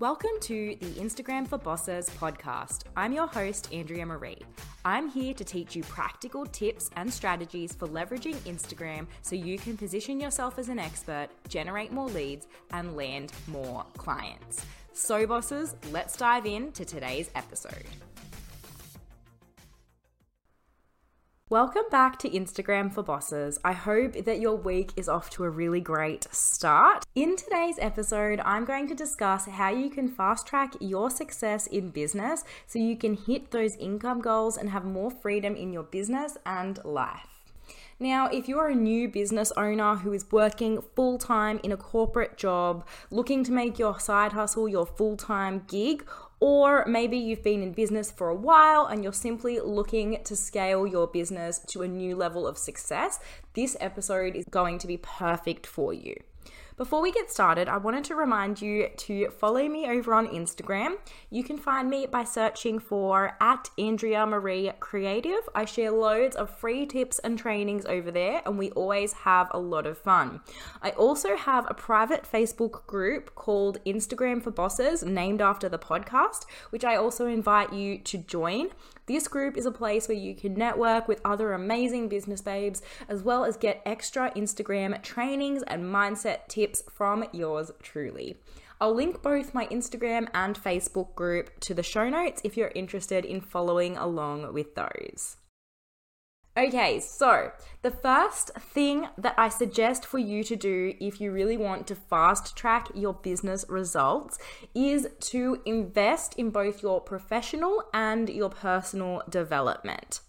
Welcome to the Instagram for Bosses podcast. I'm your host, Andrea Marie. I'm here to teach you practical tips and strategies for leveraging Instagram so you can position yourself as an expert, generate more leads, and land more clients. So, bosses, let's dive into today's episode. Welcome back to Instagram for Bosses. I hope that your week is off to a really great start. In today's episode, I'm going to discuss how you can fast track your success in business so you can hit those income goals and have more freedom in your business and life. Now, if you're a new business owner who is working full time in a corporate job, looking to make your side hustle your full time gig, or maybe you've been in business for a while and you're simply looking to scale your business to a new level of success, this episode is going to be perfect for you. Before we get started, I wanted to remind you to follow me over on Instagram. You can find me by searching for at Andrea Marie Creative. I share loads of free tips and trainings over there, and we always have a lot of fun. I also have a private Facebook group called Instagram for Bosses, named after the podcast, which I also invite you to join. This group is a place where you can network with other amazing business babes, as well as get extra Instagram trainings and mindset tips from yours truly. I'll link both my Instagram and Facebook group to the show notes if you're interested in following along with those. Okay, so the first thing that I suggest for you to do if you really want to fast track your business results is to invest in both your professional and your personal development.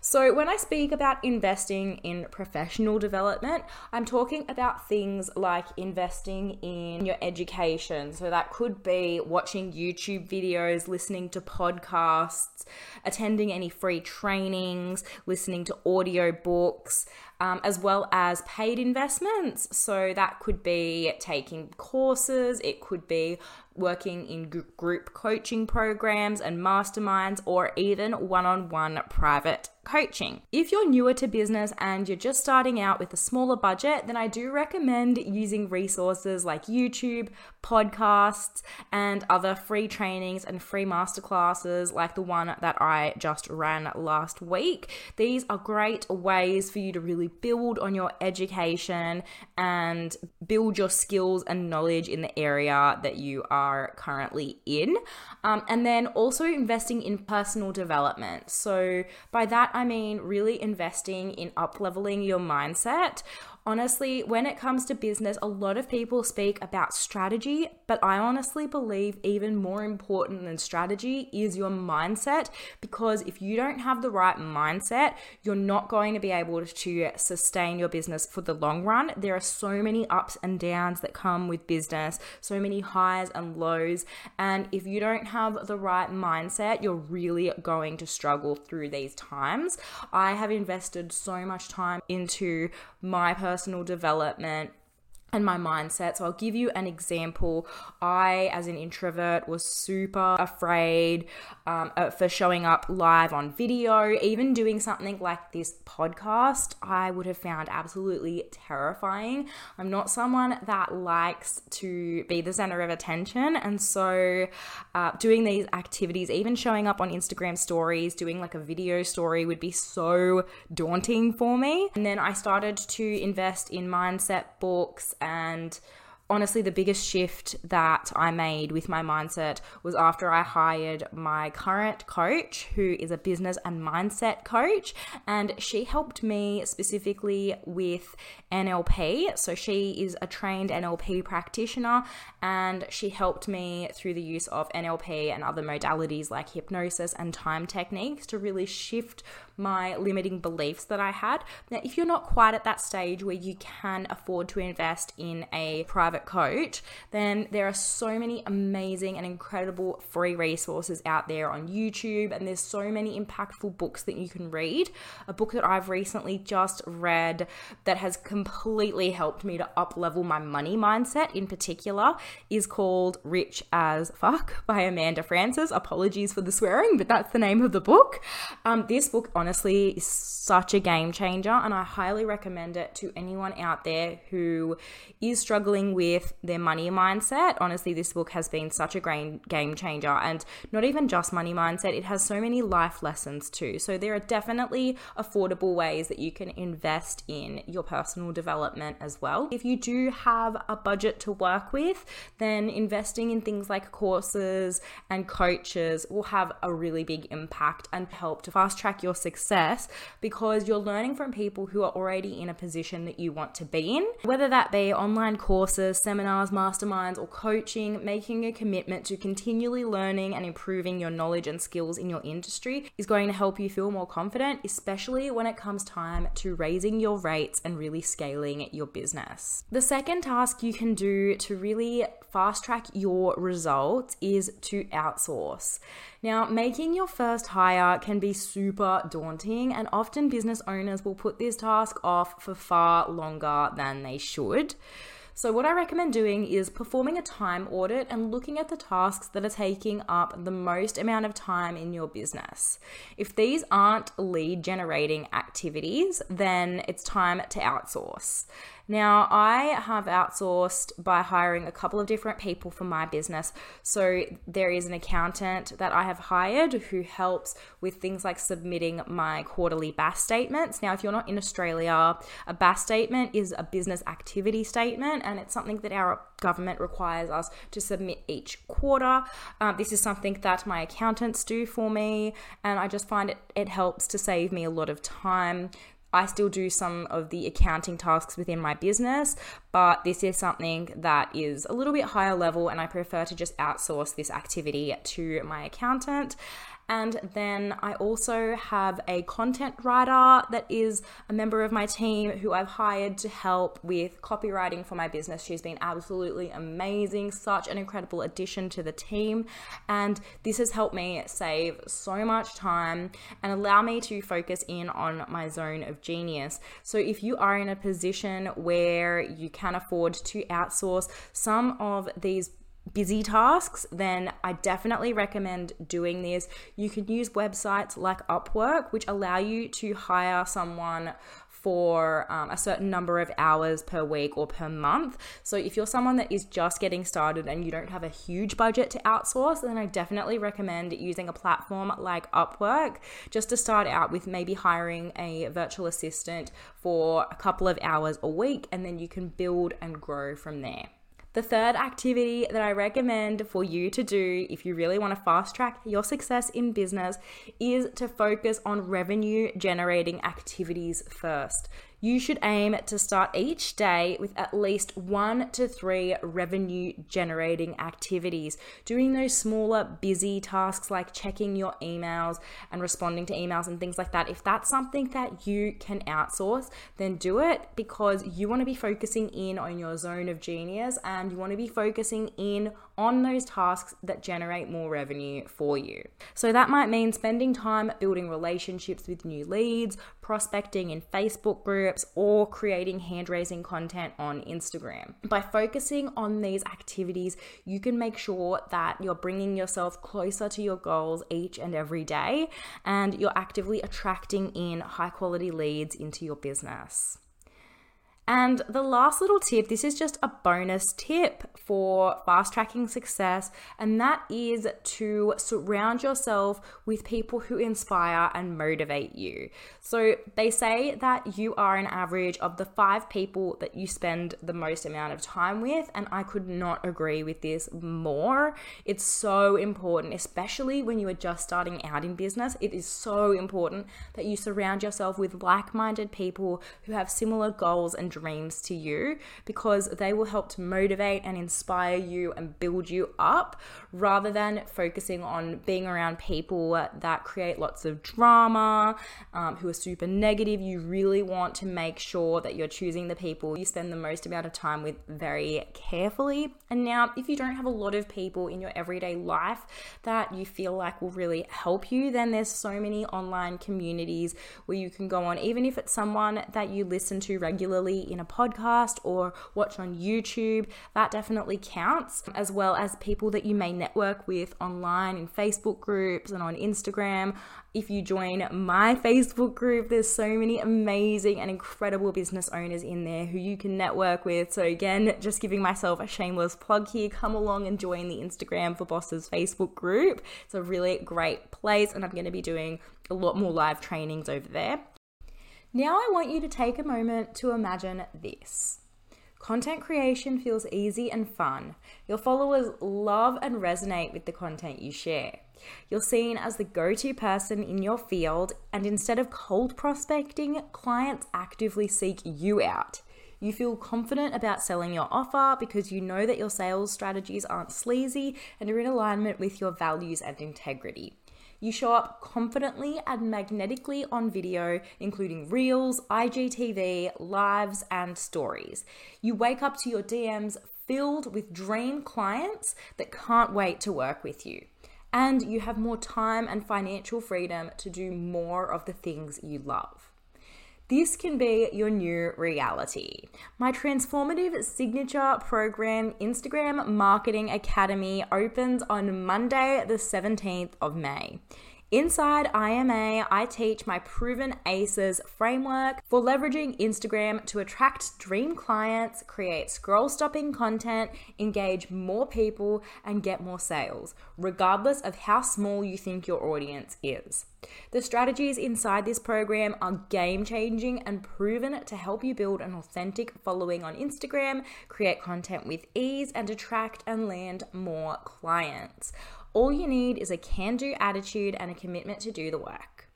So, when I speak about investing in professional development, I'm talking about things like investing in your education. So, that could be watching YouTube videos, listening to podcasts, attending any free trainings, listening to audio books um, as well as paid investments. So that could be taking courses, it could be working in group coaching programs and masterminds, or even one on one private coaching. If you're newer to business and you're just starting out with a smaller budget, then I do recommend using resources like YouTube, podcasts, and other free trainings and free masterclasses like the one that I just ran last week. These are great ways for you to really build on your education and build your skills and knowledge in the area that you are currently in. Um, and then also investing in personal development. So, by that, I mean really investing in up leveling your mindset honestly, when it comes to business, a lot of people speak about strategy, but I honestly believe even more important than strategy is your mindset because if you don't have the right mindset, you're not going to be able to sustain your business for the long run. There are so many ups and downs that come with business, so many highs and lows, and if you don't have the right mindset, you're really going to struggle through these times. I have invested so much time into my personal personal development and my mindset. So I'll give you an example. I, as an introvert, was super afraid um, uh, for showing up live on video, even doing something like this podcast. I would have found absolutely terrifying. I'm not someone that likes to be the center of attention, and so uh, doing these activities, even showing up on Instagram stories, doing like a video story, would be so daunting for me. And then I started to invest in mindset books and honestly, the biggest shift that I made with my mindset was after I hired my current coach, who is a business and mindset coach. And she helped me specifically with NLP. So she is a trained NLP practitioner, and she helped me through the use of NLP and other modalities like hypnosis and time techniques to really shift my limiting beliefs that I had. Now, if you're not quite at that stage where you can afford to invest in a private coach, then there are so many amazing and incredible free resources out there on YouTube, and there's so many impactful books that you can read. A book that I've recently just read that has completely helped me to up level my money mindset in particular is called Rich as Fuck by Amanda Frances. Apologies for the swearing, but that's the name of the book. Um, this book, on honestly is such a game changer, and I highly recommend it to anyone out there who is struggling with their money mindset. Honestly, this book has been such a great game changer and not even just money mindset, it has so many life lessons too. So there are definitely affordable ways that you can invest in your personal development as well. If you do have a budget to work with, then investing in things like courses and coaches will have a really big impact and help to fast track your success because you're learning from people who are already in a position that you want to be in. Whether that be online courses, seminars, masterminds, or coaching, making a commitment to continually learning and improving your knowledge and skills in your industry is going to help you feel more confident, especially when it comes time to raising your rates and really scaling your business. The second task you can do to really fast track your results is to outsource. Now, making your first hire can be super daunting, and often business owners will put this task off for far longer than they should. So, what I recommend doing is performing a time audit and looking at the tasks that are taking up the most amount of time in your business. If these aren't lead generating activities, then it's time to outsource. Now, I have outsourced by hiring a couple of different people for my business. So, there is an accountant that I have hired who helps with things like submitting my quarterly BAS statements. Now, if you're not in Australia, a BAS statement is a business activity statement and it's something that our government requires us to submit each quarter. Um, this is something that my accountants do for me, and I just find it, it helps to save me a lot of time. I still do some of the accounting tasks within my business, but this is something that is a little bit higher level, and I prefer to just outsource this activity to my accountant. And then I also have a content writer that is a member of my team who I've hired to help with copywriting for my business. She's been absolutely amazing, such an incredible addition to the team. And this has helped me save so much time and allow me to focus in on my zone of genius. So if you are in a position where you can afford to outsource some of these busy tasks, then I definitely recommend doing this. You can use websites like Upwork, which allow you to hire someone for um, a certain number of hours per week or per month. So, if you're someone that is just getting started and you don't have a huge budget to outsource, then I definitely recommend using a platform like Upwork just to start out with maybe hiring a virtual assistant for a couple of hours a week, and then you can build and grow from there. The third activity that I recommend for you to do if you really want to fast track your success in business is to focus on revenue generating activities first. You should aim to start each day with at least one to three revenue generating activities. Doing those smaller, busy tasks like checking your emails and responding to emails and things like that. If that's something that you can outsource, then do it because you want to be focusing in on your zone of genius and you want to be focusing in on those tasks that generate more revenue for you. So that might mean spending time building relationships with new leads, prospecting in Facebook groups, or creating hand raising content on Instagram. By focusing on these activities, you can make sure that you're bringing yourself closer to your goals each and every day, and you're actively attracting in high quality leads into your business. And the last little tip this is just a bonus tip for fast tracking success, and that is to surround yourself with people who inspire and motivate you. So they say that you are an average of the five people that you spend the most amount of time with, and I could not agree with this more. It's so important, especially when you are just starting out in business. It is so important that you surround yourself with like minded people who have similar goals and dreams to you because they will help to motivate and inspire you and build you up rather than focusing on being around people that create lots of drama, um, who are super negative. You really want to make sure that you're choosing the people you spend the most amount of time with very carefully. And now, if you don't have a lot of people in your everyday life that you feel like will really help you, then there's so many online communities where you can go on, even if it's someone that you listen to regularly in a podcast or watch on YouTube. That definitely counts, as well as people that you may network with online in Facebook groups and on Instagram. If you join my Facebook group, there's so many amazing and incredible business owners in there who you can network with. So, again, just giving myself a shameless plug here, come along and join the Instagram for Bosses Facebook group. It's a really great place, and I'm going to be doing a lot more live trainings over there. Now, I want you to take a moment to imagine this. Content creation feels easy and fun. Your followers love and resonate with the content you share. You're seen as the go to person in your field, and instead of cold prospecting, clients actively seek you out. You feel confident about selling your offer because you know that your sales strategies aren't sleazy and are in alignment with your values and integrity. You show up confidently and magnetically on video, including reels, IGTV, lives, and stories. You wake up to your DMs filled with dream clients that can't wait to work with you. And you have more time and financial freedom to do more of the things you love. This can be your new reality. My transformative signature program, Instagram Marketing Academy, opens on Monday, the 17th of May. Inside IMA, I teach my proven ACEs framework for leveraging Instagram to attract dream clients, create scroll stopping content, engage more people, and get more sales, regardless of how small you think your audience is. The strategies inside this program are game changing and proven to help you build an authentic following on Instagram, create content with ease, and attract and land more clients. All you need is a can do attitude and a commitment to do the work.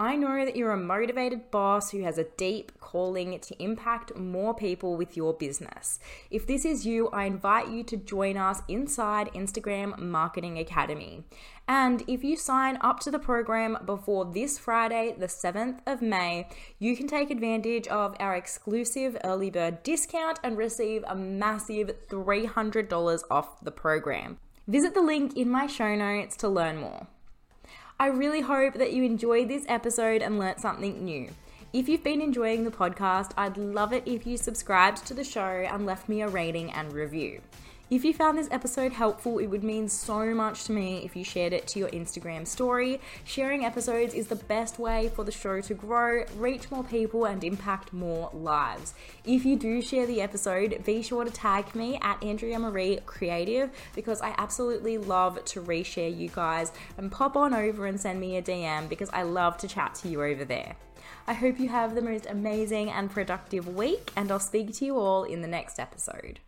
I know that you're a motivated boss who has a deep calling to impact more people with your business. If this is you, I invite you to join us inside Instagram Marketing Academy. And if you sign up to the program before this Friday, the 7th of May, you can take advantage of our exclusive early bird discount and receive a massive $300 off the program. Visit the link in my show notes to learn more. I really hope that you enjoyed this episode and learnt something new. If you've been enjoying the podcast, I'd love it if you subscribed to the show and left me a rating and review. If you found this episode helpful, it would mean so much to me if you shared it to your Instagram story. Sharing episodes is the best way for the show to grow, reach more people, and impact more lives. If you do share the episode, be sure to tag me at Andrea Marie Creative because I absolutely love to reshare you guys and pop on over and send me a DM because I love to chat to you over there. I hope you have the most amazing and productive week, and I'll speak to you all in the next episode.